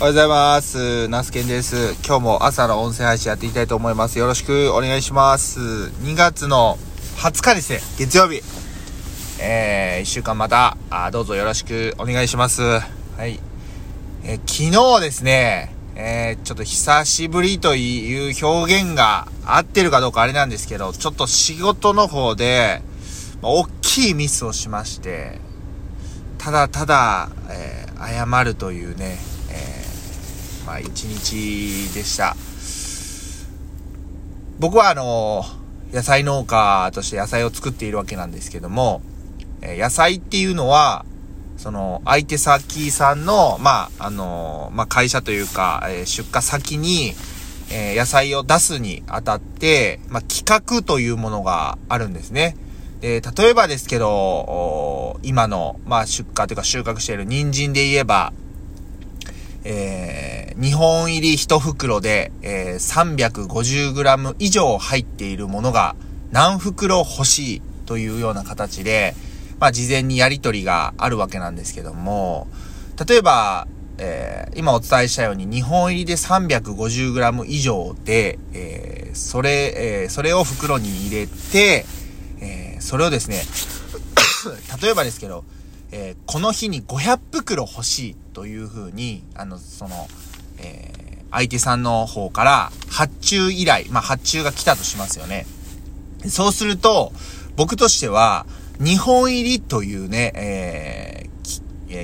おはようございます。ナスケンです。今日も朝の音声配信やっていきたいと思います。よろしくお願いします。2月の20日ですね、月曜日。えー、1週間また、あどうぞよろしくお願いします。はい。えー昨日ですね、えー、ちょっと久しぶりという表現が合ってるかどうかあれなんですけど、ちょっと仕事の方で、まあ大きいミスをしまして、ただただ、えー謝るというね、まあ一日でした。僕はあの野菜農家として野菜を作っているわけなんですけども、え野菜っていうのは、その、相手先さんの、まあ、あのまあ、会社というか、え出荷先に、え野菜を出すにあたって、まあ、企画というものがあるんですね。で、例えばですけど、今の、まあ、出荷というか収穫している人参で言えば、えー、2本入り1袋で、えー、350g 以上入っているものが何袋欲しいというような形で、まあ、事前にやり取りがあるわけなんですけども、例えば、えー今お伝えしたように2本入りで 350g 以上で、えーそれ、えーそれを袋に入れて、えそれをですね、例えばですけど、えこの日に500袋欲しいというふうに、あの、その、えー相手さんの方から発注依頼、まあ発注が来たとしますよね。そうすると、僕としては、2本入りというね、えー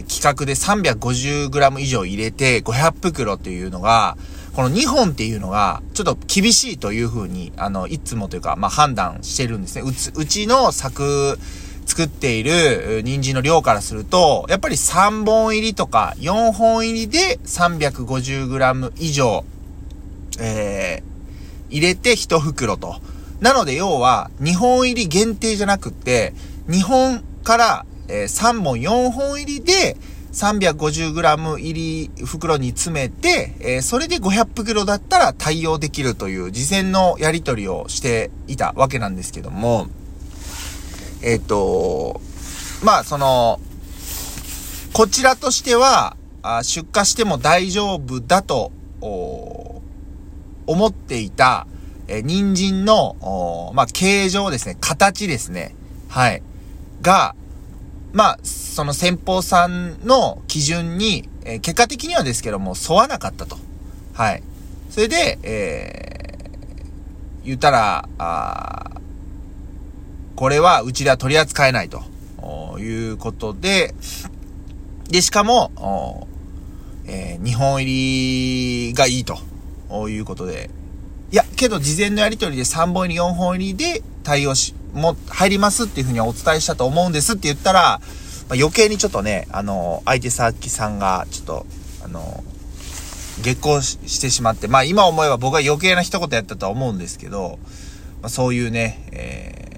企画で 350g 以上入れて500袋っていうのが、この2本っていうのが、ちょっと厳しいというふうに、あの、いつもというか、まあ、判断してるんですね。うち、うちの作、作っている人参の量からすると、やっぱり3本入りとか4本入りで 350g 以上、えー、入れて1袋と。なので要は、2本入り限定じゃなくって、2本から、え3本、4本入りで、350g 入り袋に詰めて、えーそれで500袋だったら対応できるという事前のやり取りをしていたわけなんですけども、えっ、と、まあ、その、こちらとしては、あ出荷しても大丈夫だと、思っていた、え人参の、おまあ、形状ですね、形ですね。はい。が、まあ、その先方さんの基準に、えー結果的にはですけども、沿わなかったと。はい。それで、えー、言ったら、あこれはうちでは取り扱えないと。いうことで、で、しかも、えー、2本入りがいいと。いうことで、いや、けど事前のやり取りで3本入り、4本入りで対応し、も、入りますっていうふうにお伝えしたと思うんですって言ったら、まあ、余計にちょっとね、あの、相手先さんが、ちょっと、あの、激高ししてしまって、まあ今思えば僕は余計な一言やったとは思うんですけど、まあそういうね、えー、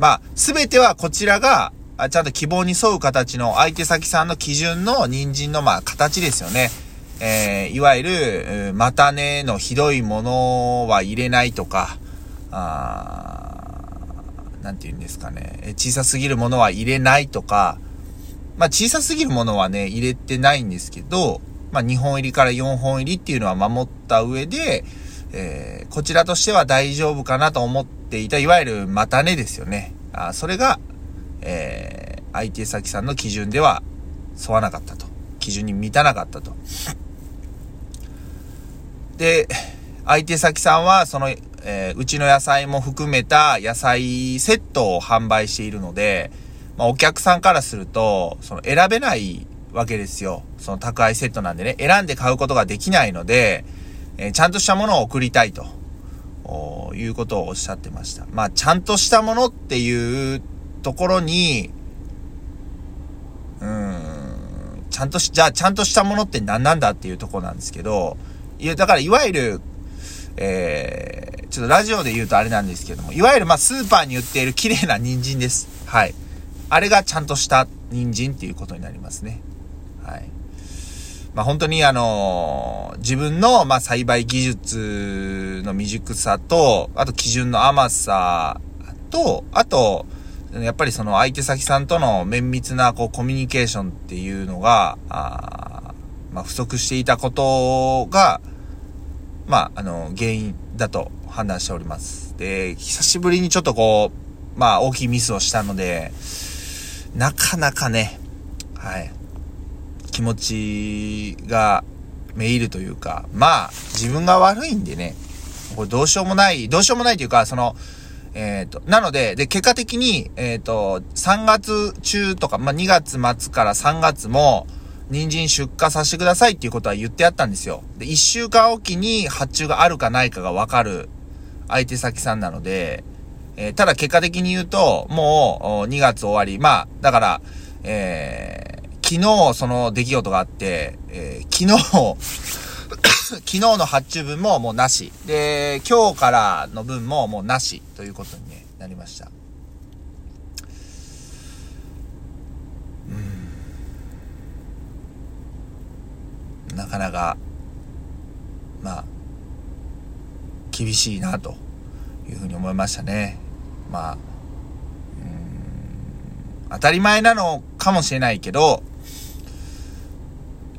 まあ全てはこちらが、ちゃんと希望に沿う形の相手先さんの基準の人参のまあ形ですよね。えー、いわゆる、えー股根のひどいものは入れないとか、あなんて言うんですかね、小さすぎるものは入れないとか、まあ小さすぎるものはね、入れてないんですけど、まあ2本入りから4本入りっていうのは守った上で、えーこちらとしては大丈夫かなと思ってていた、いわゆる股根ですよね。あそれが、えー相手先さんの基準では沿わなかったと。基準に満たなかったと。で、相手先さんは、その、えーうちの野菜も含めた野菜セットを販売しているので、まあ、お客さんからすると、その選べないわけですよ。その宅配セットなんでね、選んで買うことができないので、えーちゃんとしたものを送りたいと、おいうことをおっしゃってました。まあ、ちゃんとしたものっていうところに、うーん、ちゃんとし、じゃあちゃんとしたものって何なんだっていうとこなんですけど、いや、だからいわゆる、えー、ちょっとラジオで言うとあれなんですけども、いわゆるまあスーパーに売っている綺麗な人参です。はい。あれがちゃんとした人参っていうことになりますね。はい。まあ本当にあのー自分のまあ栽培技術の未熟さと、あと基準の甘さと、あと、やっぱりその相手先さんとの綿密なこうコミュニケーションっていうのが、あまあ、不足していたことが、まあ、あの、原因だと判断しております。で、久しぶりにちょっとこう、まあ、大きいミスをしたので、なかなかね、はい、気持ちがめいるというか、まあ、自分が悪いんでね、これどうしようもない、どうしようもないというか、その、えっ、ー、と、なので、で、結果的に、えっ、ー、と、3月中とか、まあ、2月末から3月も、人参出荷させてくださいっていうことは言ってやったんですよ。で、1週間おきに発注があるかないかがわかる相手先さんなので、えー、ただ結果的に言うと、もう2月終わり。まあ、だから、えー、昨日その出来事があって、えー、昨日 昨日の発注分ももうなし。で、今日からの分ももうなしということに、なりました。うん。なかなか、まあ、厳しいなというふうに思いましたね。まあ、当たり前なのかもしれないけど、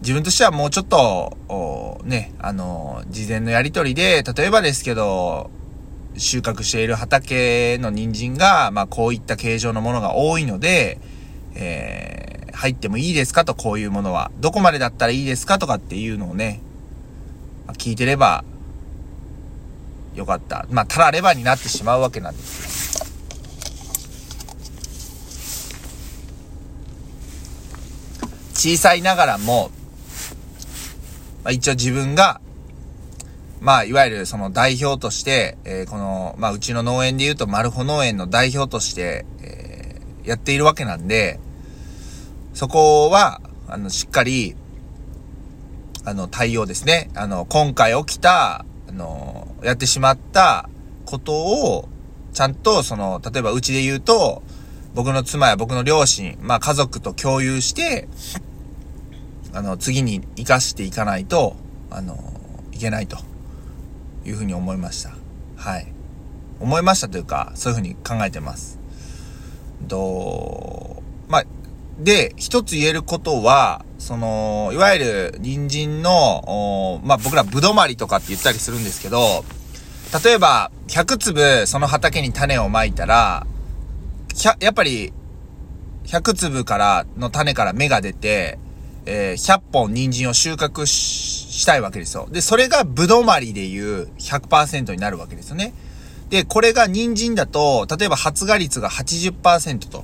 自分としてはもうちょっと、ね、あの、事前のやりとりで、例えばですけど、収穫している畑の人参が、まあこういった形状のものが多いので、えー、入ってもいいですか？と、こういうものは。どこまでだったらいいですか？とかっていうのをね、まあ、聞いてれば、よかった。まあ、たらればになってしまうわけなんですよ。小さいながらも、まあ、一応自分が、まあ、いわゆるその代表として、えー、この、まあ、うちの農園で言うと、マルホ農園の代表として、えー、やっているわけなんで、そこは、あの、しっかり、あの、対応ですね。あの、今回起きた、あの、やってしまったことを、ちゃんと、その、例えばうちで言うと、僕の妻や僕の両親、まあ家族と共有して、あの、次に活かしていかないと、あの、いけないというふうに思いました。はい。思いましたというか、そういうふうに考えてます。と、まあ、で、一つ言えることは、その、いわゆる人参の、まあ、僕らぶどまりとかって言ったりするんですけど、例えば、100粒その畑に種をまいたら、やっぱり、100粒からの種から芽が出て、えー、100本人参を収穫したいわけですよ。で、それがぶどまりでいう100%になるわけですよね。で、これが人参だと、例えば発芽率が80%と。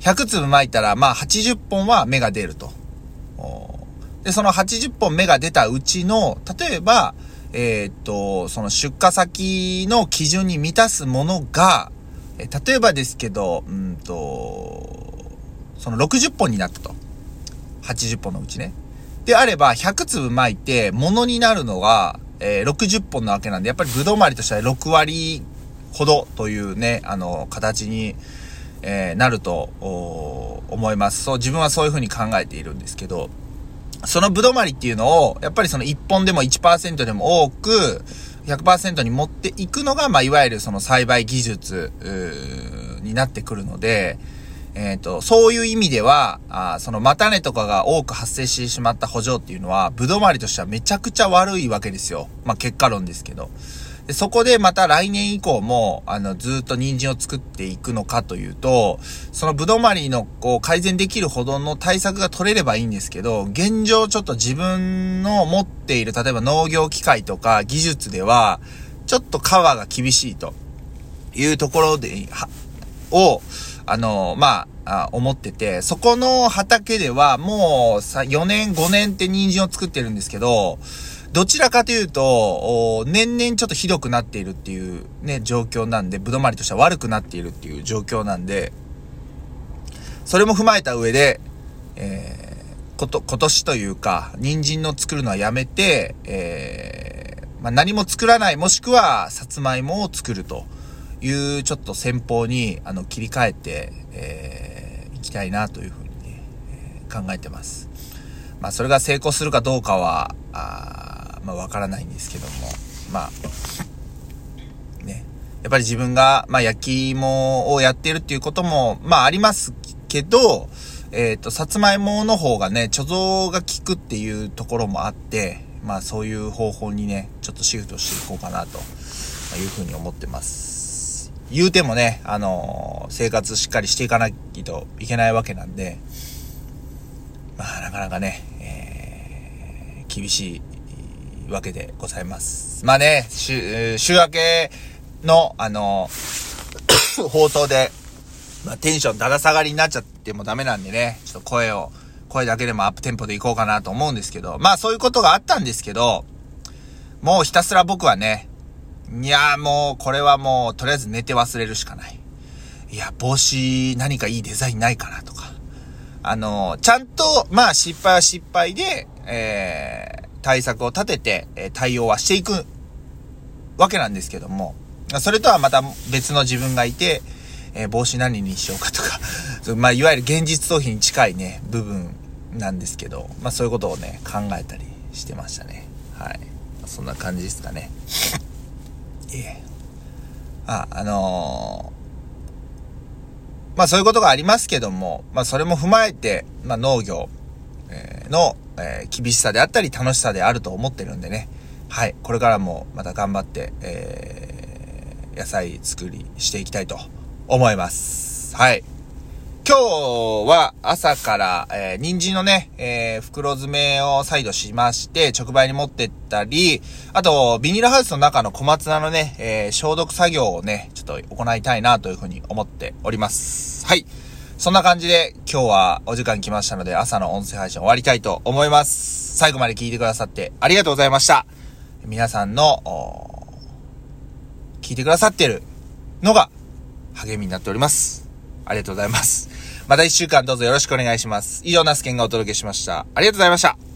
100粒巻いたら、まあ80本は芽が出ると。で、その80本芽が出たうちの、例えば、えー、っと、その出荷先の基準に満たすものが、例えばですけど、うんと、その60本になったと。80本のうちね。であれば、100粒巻いて、ものになるのが、えー、60本なわけなんで、やっぱりぶどう回りとしては6割ほどというね、あの、形に、えー、なると、思います。そう、自分はそういう風に考えているんですけど、そのぶどまりっていうのを、やっぱりその1本でも1%でも多く、100%に持っていくのが、まあ、いわゆるその栽培技術、になってくるので、えっ、ー、と、そういう意味では、あその叉根とかが多く発生してしまった補助っていうのは、ぶどまりとしてはめちゃくちゃ悪いわけですよ。まあ、結果論ですけど。でそこでまた来年以降も、あの、ずっと人参を作っていくのかというと、そのぶどまりの、こう、改善できるほどの対策が取れればいいんですけど、現状ちょっと自分の持っている、例えば農業機械とか技術では、ちょっとカバーが厳しいというところで、は、を、あの、まあ、思ってて、そこの畑ではもうさ、4年、5年って人参を作ってるんですけど、どちらかというと、年々ちょっとひどくなっているっていうね、状況なんで、ぶどまりとしては悪くなっているっていう状況なんで、それも踏まえた上で、えー、こと、今年というか、人参の作るのはやめて、えー、まあ、何も作らない、もしくは、さつまいもを作ると。いうちょっと戦法に、あの、切り替えて、えー、いきたいなというふうにね、えー、考えてます。まあ、それが成功するかどうかは、あまあわからないんですけども、まあ、ね。やっぱり自分が、まあ焼き芋をやっているっていうことも、まあありますけど、えっ、ー、と、さつまいもの方がね、貯蔵が効くっていうところもあって、まあそういう方法にね、ちょっとシフトしていこうかなというふうに思ってます。言うてもね、あのー、生活しっかりしていかないといけないわけなんで、まあなかなかね、えー、厳しいわけでございます。まあね、週、週明けの、あのー、放送で、まあ、テンションだだ下がりになっちゃってもダメなんでね、ちょっと声を、声だけでもアップテンポでいこうかなと思うんですけど、まあそういうことがあったんですけど、もうひたすら僕はね、いやもうこれはもうとりあえず寝て忘れるしかない。いや、帽子何かいいデザインないかなとか。あの、ちゃんと、まあ失敗は失敗で、えー、対策を立てて、え対応はしていくわけなんですけども、それとはまた別の自分がいて、えー、帽子何にしようかとか まあ、いわゆる現実逃避に近いね、部分なんですけど、まあ、そういうことをね、考えたりしてましたね。はい。そんな感じですかね。あ、あのー、まあそういうことがありますけども、まあそれも踏まえて、まあ農業、の、えー、厳しさであったり楽しさであると思ってるんでね。はい。これからもまた頑張って、えー、野菜作りしていきたいと思います。はい。今日は朝から、えー、人参のね、えー、袋詰めを再度しまして、直売に持ってったり、あと、ビニールハウスの中の小松菜のね、えー、消毒作業をね、ちょっと行いたいなというふうに思っております。はい。そんな感じで、今日はお時間来ましたので、朝の音声配信終わりたいと思います。最後まで聞いてくださってありがとうございました。皆さんの、聞いてくださってるのが、励みになっております。ありがとうございます。また一週間どうぞよろしくお願いします。以上、ナスケンがお届けしました。ありがとうございました。